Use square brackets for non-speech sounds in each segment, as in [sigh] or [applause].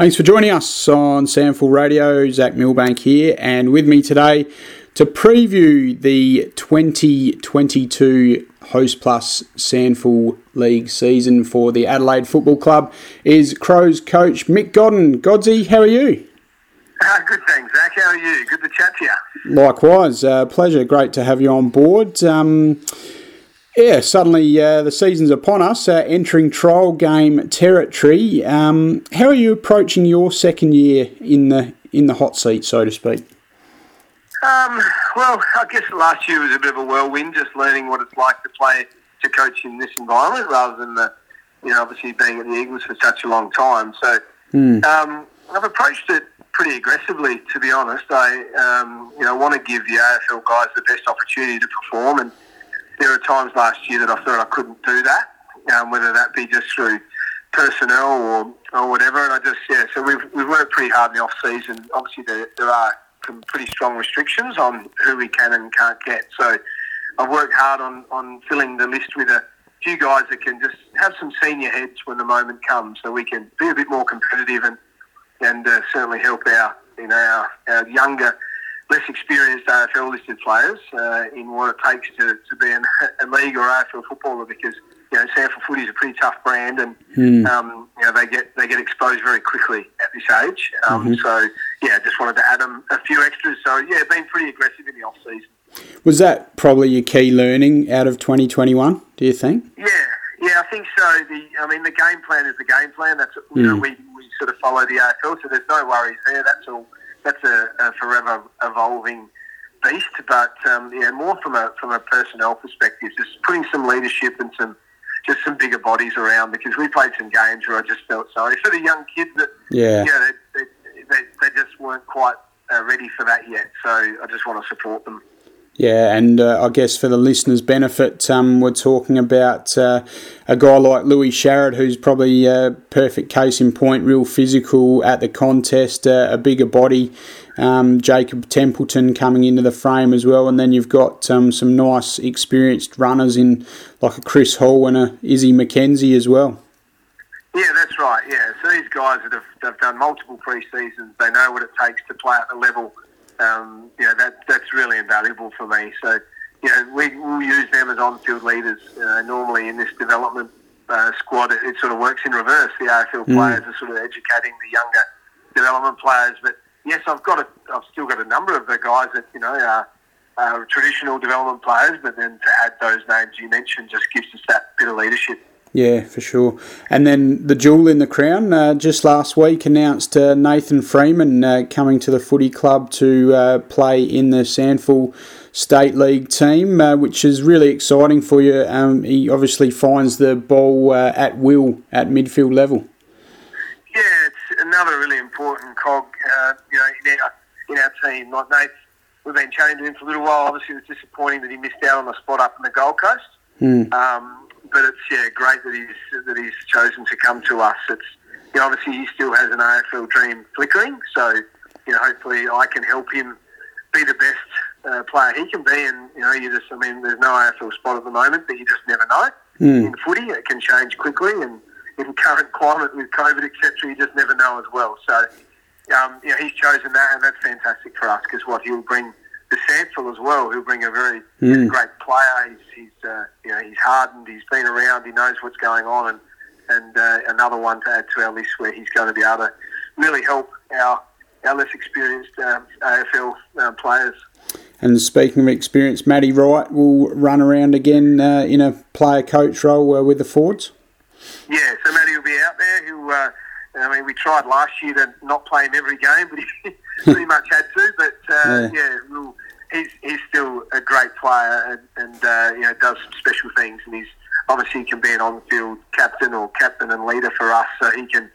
Thanks for joining us on SANFL Radio. Zach Milbank here, and with me today to preview the 2022 Host Plus SANFL League season for the Adelaide Football Club is Crows coach Mick Godden. Godsy, how are you? Uh, good, thanks, Zach. How are you? Good to chat to you. Likewise, uh, pleasure. Great to have you on board. Um, yeah, suddenly uh, the season's upon us, uh, entering trial game territory. Um, how are you approaching your second year in the in the hot seat, so to speak? Um, well, I guess last year was a bit of a whirlwind, just learning what it's like to play to coach in this environment, rather than the, you know, obviously being at the Eagles for such a long time. So mm. um, I've approached it pretty aggressively, to be honest. I, um, you know, want to give the AFL guys the best opportunity to perform, and there are times last year that I thought I couldn't do that, um, whether that be just through personnel or, or whatever. And I just, yeah, so we've, we've worked pretty hard in the off season. Obviously, there, there are some pretty strong restrictions on who we can and can't get. So I've worked hard on, on filling the list with a few guys that can just have some senior heads when the moment comes, so we can be a bit more competitive and and uh, certainly help our you know our, our younger less experienced AFL listed players uh, in what it takes to, to be an, a league or AFL footballer because you know SANFL footy is a pretty tough brand and mm. um, you know they get they get exposed very quickly at this age. Um, mm-hmm. So yeah, just wanted to add them a few extras. So yeah, been pretty aggressive in the off season. Was that probably your key learning out of 2021? Do you think? Yeah, yeah, I think so. The I mean the game plan is the game plan. That's you mm. know hmm. we, we sort of follow the AFL, so there's no worries there. That's all that's a, a forever evolving beast. But um, yeah, more from a from a personnel perspective, just putting some leadership and some just some bigger bodies around because we played some games where I just felt sorry for the young kids that yeah, yeah they, they, they, they just weren't quite uh, ready for that yet. So I just want to support them. Yeah, and uh, I guess for the listeners' benefit, um, we're talking about uh, a guy like Louis Sharrett, who's probably a perfect case in point, real physical at the contest, uh, a bigger body. Um, Jacob Templeton coming into the frame as well, and then you've got um, some nice experienced runners in like a Chris Hall and a Izzy McKenzie as well. Yeah, that's right. Yeah, so these guys that have, have done multiple pre-seasons, they know what it takes to play at the level um, you know, that, that's really invaluable for me. So, you know, we, will use them as on-field leaders. Uh, normally in this development uh, squad, it, it, sort of works in reverse. The AFL mm. players are sort of educating the younger development players. But yes, I've got a, I've still got a number of the guys that, you know, are, are traditional development players, but then to add those names you mentioned just gives us that bit of leadership. Yeah, for sure. And then the jewel in the crown, uh, just last week announced uh, Nathan Freeman uh, coming to the footy club to uh, play in the SANFL State League team, uh, which is really exciting for you. Um, he obviously finds the ball uh, at will at midfield level. Yeah, it's another really important cog, you know, in our, in our team. Like Nate, we've been chatting to him for a little while. Obviously, it was disappointing that he missed out on the spot up in the Gold Coast. Mm. Um, but it's yeah great that he's that he's chosen to come to us. It's you know, obviously he still has an AFL dream flickering, so you know hopefully I can help him be the best uh, player he can be. And you know you just I mean there's no AFL spot at the moment, but you just never know. Mm. In footy, it can change quickly, and in current climate with COVID etc., you just never know as well. So um, you know he's chosen that, and that's fantastic for us because what he'll bring the SANFL as well, who'll bring a very mm. great player. He's, he's uh, you know he's hardened. He's been around. He knows what's going on, and and uh, another one to add to our list where he's going to be able to really help our our less experienced um, AFL um, players. And speaking of experience, Matty Wright will run around again uh, in a player coach role uh, with the Fords. Yeah, so Matty will be out there. Who uh, I mean, we tried last year to not play him every game, but he pretty much had to. But uh, yeah, yeah we'll, he's he's still a great player and, and uh, you know does some special things, and he's obviously can be an on-field captain or captain and leader for us, so he can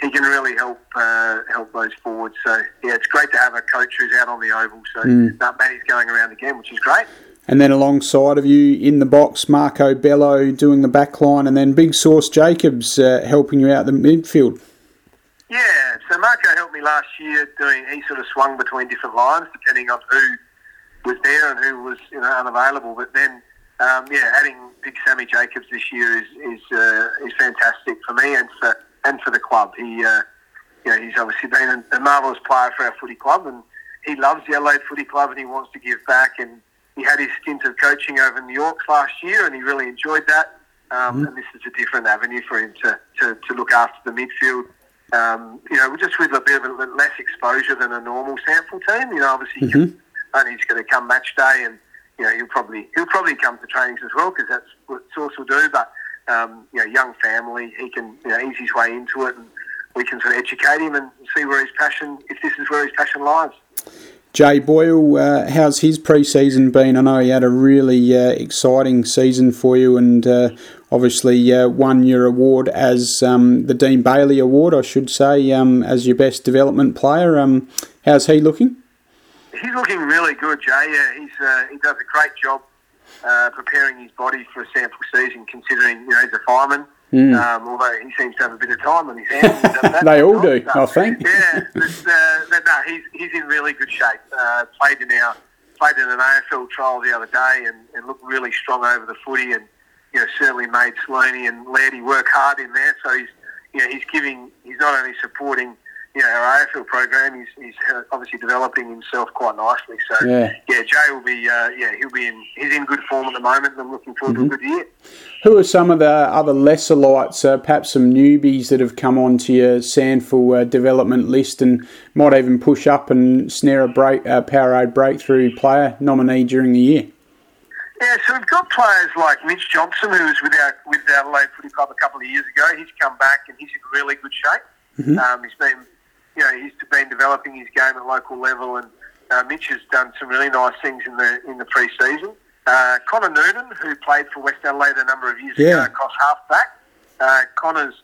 he can really help uh, help those forwards. So yeah, it's great to have a coach who's out on the oval. So mm. that Matty's going around again, which is great. And then alongside of you in the box, Marco Bello doing the back line, and then Big Sauce Jacobs uh, helping you out the midfield. Yeah, so Marco helped me last year doing. He sort of swung between different lines depending on who was there and who was you know unavailable. But then, um, yeah, adding Big Sammy Jacobs this year is is uh, is fantastic for me and for and for the club. He uh, you know, he's obviously been a, a marvellous player for our footy club, and he loves the Adelaide Footy Club, and he wants to give back. And he had his stint of coaching over in the Yorks last year, and he really enjoyed that. Um, mm-hmm. And this is a different avenue for him to, to, to look after the midfield. Um, you know, just with a bit of a, less exposure than a normal SANFL team. You know, obviously, mm-hmm. only he's going to come match day, and you know he'll probably he'll probably come to trainings as well because that's what Sauce will do. But um, you know, young family, he can you know ease his way into it, and we can sort of educate him and see where his passion, if this is where his passion lies. Jay Boyle, uh, how's his pre-season been? I know he had a really uh, exciting season for you, and uh, obviously uh, won your award as um, the Dean Bailey Award, I should say, um, as your best development player. Um, how's he looking? He's looking really good, Jay. Yeah, he's uh, he does a great job uh, preparing his body for a SANFL season, considering you know he's a fireman. Mm. Um, although he seems to have a bit of time on his hands. [laughs] they all do, so, I think. yeah, but, uh, but no, he's, he's in really good shape. Uh, played in our played in an AFL trial the other day and, and looked really strong over the footy and you know certainly made Sloaney and Laddie work hard in there. So he's you know he's giving he's not only supporting you know, our AFL program, he's, he's obviously developing himself quite nicely. So yeah, yeah Jay will be, uh, yeah, he'll be in, he's in good form at the moment, and I'm looking forward mm-hmm. to a mm-hmm. good year. Who are some of the other lesser lights, uh, perhaps some newbies that have come onto your SANFL uh, development list and might even push up and snare a break, uh, Powerade breakthrough player nominee during the year? Yeah, so we've got players like Mitch Johnson, who was with our with our Adelaide Footy Club a couple of years ago. He's come back and he's in really good shape. Mm-hmm. Um, he's been you know, he's been developing his game at local level, and uh, Mitch has done some really nice things in the in the pre-season. Uh, Connor Noonan, who played for West Adelaide a number of years yeah. ago across halfback, uh, Connor's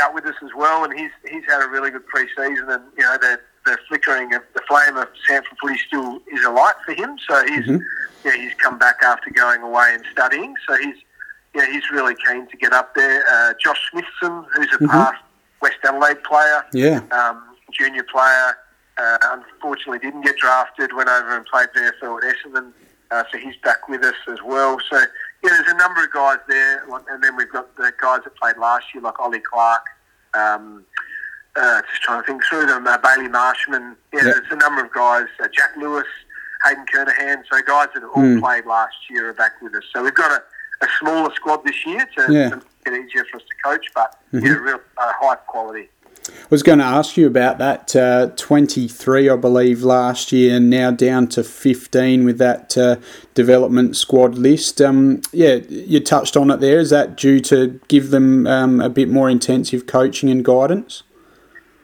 out with us as well, and he's he's had a really good pre-season, and you know the the flickering of the flame of SANFL footy still is alight for him. So he's mm-hmm. yeah, he's come back after going away and studying. So he's yeah, he's really keen to get up there. Uh, Josh Smithson, who's a mm-hmm. past West Adelaide player, yeah, um, junior player. Uh, unfortunately, didn't get drafted. Went over and played VFL at Essendon, uh, so he's back with us as well. So yeah, there's a number of guys there, and then we've got the guys that played last year, like Ollie Clark. Um, uh, just trying to think through them. Uh, Bailey Marshman. Yeah, yep. there's a number of guys. Uh, Jack Lewis, Hayden Kernahan. So guys that all mm. played last year are back with us. So we've got a, a smaller squad this year to, yeah. to make it easier for us to coach, but mm-hmm. yeah, real uh, high quality. I was going to ask you about that. Uh, 23, I believe, last year, and now down to 15 with that uh, development squad list. Um, yeah, you touched on it there. Is that due to give them um, a bit more intensive coaching and guidance?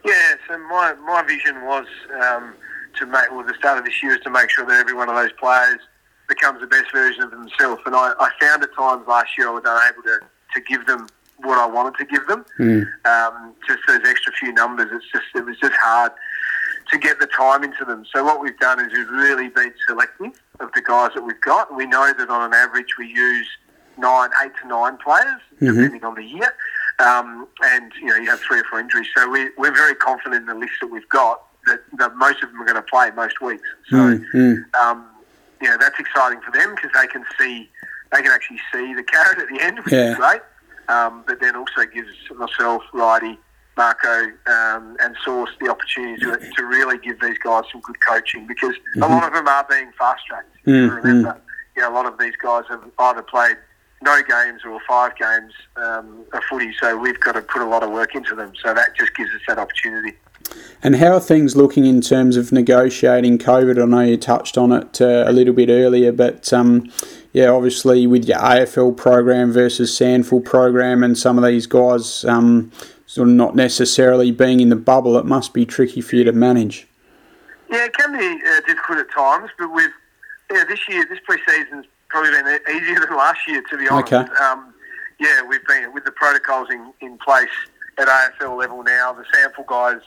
Yeah, so my, my vision was um, to make, well, the start of this year is to make sure that every one of those players becomes the best version of themselves. And I, I found at times last year I was unable to, to give them what I wanted to give them. Mm. Um, just those extra few numbers, it's just it was just hard to get the time into them. So what we've done is we've really been selective of the guys that we've got. We know that on an average we use nine, eight to nine players, mm-hmm. depending on the year. Um, and you know you have three or four injuries, so we, we're very confident in the list that we've got that, that most of them are going to play most weeks. So mm-hmm. um, you know that's exciting for them because they can see they can actually see the carrot at the end, which yeah. is great um, but then also gives myself, Righty, Marco, um, and Sauce the opportunity to, to really give these guys some good coaching because mm-hmm. a lot of them are being fast tracked. Mm-hmm. Remember, you know, a lot of these guys have either played no games or five games um, of footy, so we've got to put a lot of work into them. So that just gives us that opportunity. And how are things looking in terms of negotiating COVID? I know you touched on it uh, a little bit earlier, but um, yeah, obviously with your AFL program versus SANFL program, and some of these guys um, sort of not necessarily being in the bubble, it must be tricky for you to manage. Yeah, it can be uh, difficult at times, but with yeah, this year, this pre-season's probably been easier than last year, to be honest. Okay. Um, yeah, we've been with the protocols in, in place at AFL level now. The SANFL guys,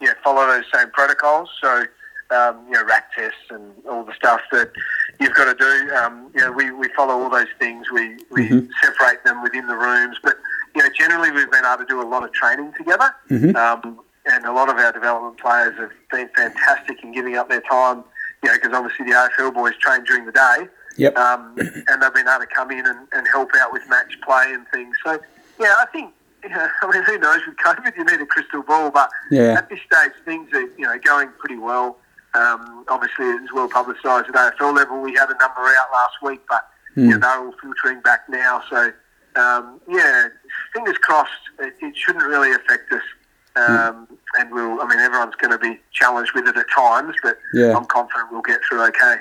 yeah, follow those same protocols. So, um, you know, RAT tests and all the stuff that you've got to do. Um, you know, we, we follow all those things. We, we mm-hmm. separate them within the rooms. But, you know, generally we've been able to do a lot of training together. Mm-hmm. Um, and a lot of our development players have been fantastic in giving up their time, you know, because obviously the AFL boys train during the day. Yep. Um, and they've been able to come in and, and help out with match play and things. So, yeah, I think you [laughs] know, I mean, who knows with COVID? You need a crystal ball, but yeah. at this stage, things are you know going pretty well. Um, obviously, it's well publicised at AFL level. We had a number out last week, but mm. you know, they're all filtering back now. So, um, yeah, fingers crossed. It, it, shouldn't really affect us. Um, mm. And we'll, I mean, everyone's going to be challenged with it at times, but yeah. I'm confident we'll get through okay.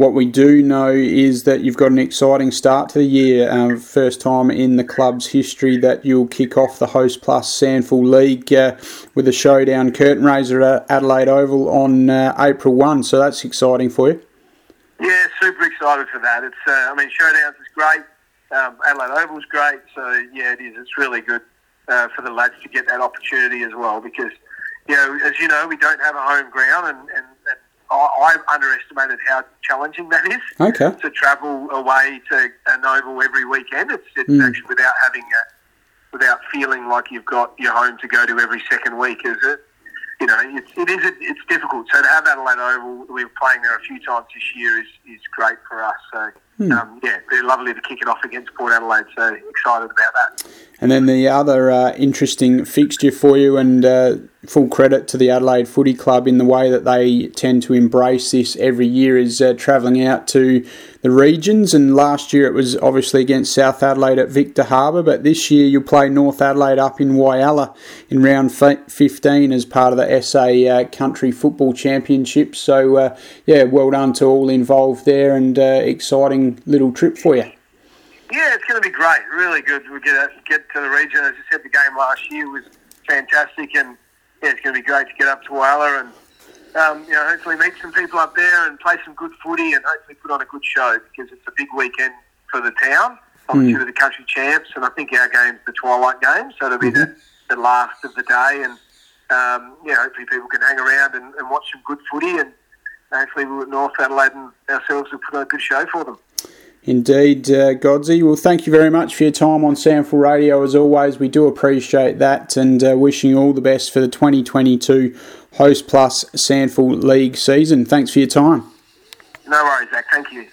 What we do know is that you've got an exciting start to the year. Uh, first time in the club's history that you'll kick off the Host Plus SANFL League uh, with a showdown curtain raiser at Adelaide Oval on uh, April 1. So that's exciting for you. Yeah, super excited for that. It's, uh, I mean, showdowns is great. Um, Adelaide Oval is great. So yeah, it is. It's really good uh, for the lads to get that opportunity as well because, you know, as you know, we don't have a home ground and, and I, I underestimated how challenging that is. Okay. To travel away to an oval every weekend, it's, it's mm. actually without having a, without feeling like you've got your home to go to every second week, is it? You know, it's, it is it's difficult. So to have Adelaide Oval, we are playing there a few times this year, is, is great for us. So Hmm. Um, yeah, very lovely to kick it off against Port Adelaide. So excited about that. And then the other uh, interesting fixture for you, and uh, full credit to the Adelaide Footy Club in the way that they tend to embrace this every year, is uh, travelling out to the regions. And last year it was obviously against South Adelaide at Victor Harbor, but this year you'll play North Adelaide up in Whyalla in round 15 as part of the SA uh, Country Football Championship. So, uh, yeah, well done to all involved there and uh, exciting little trip for you. Yeah, it's going to be great. Really good. We get get to the region. As you said, the game last year was fantastic, and yeah, it's going to be great to get up to Whyalla and um, you know hopefully meet some people up there and play some good footy and hopefully put on a good show because it's a big weekend for the town. Obviously, mm. the country champs, and I think our game's the twilight game, so it'll be mm-hmm. the, the last of the day. And um, yeah, hopefully people can hang around and, and watch some good footy and hopefully we at North Adelaide and ourselves will put on a good show for them. Indeed, uh, Godsey. Well, thank you very much for your time on SANFL Radio as always. We do appreciate that and uh, wishing you all the best for the 2022 Host Plus SANFL League season. Thanks for your time. No worries, Zach. Thank you.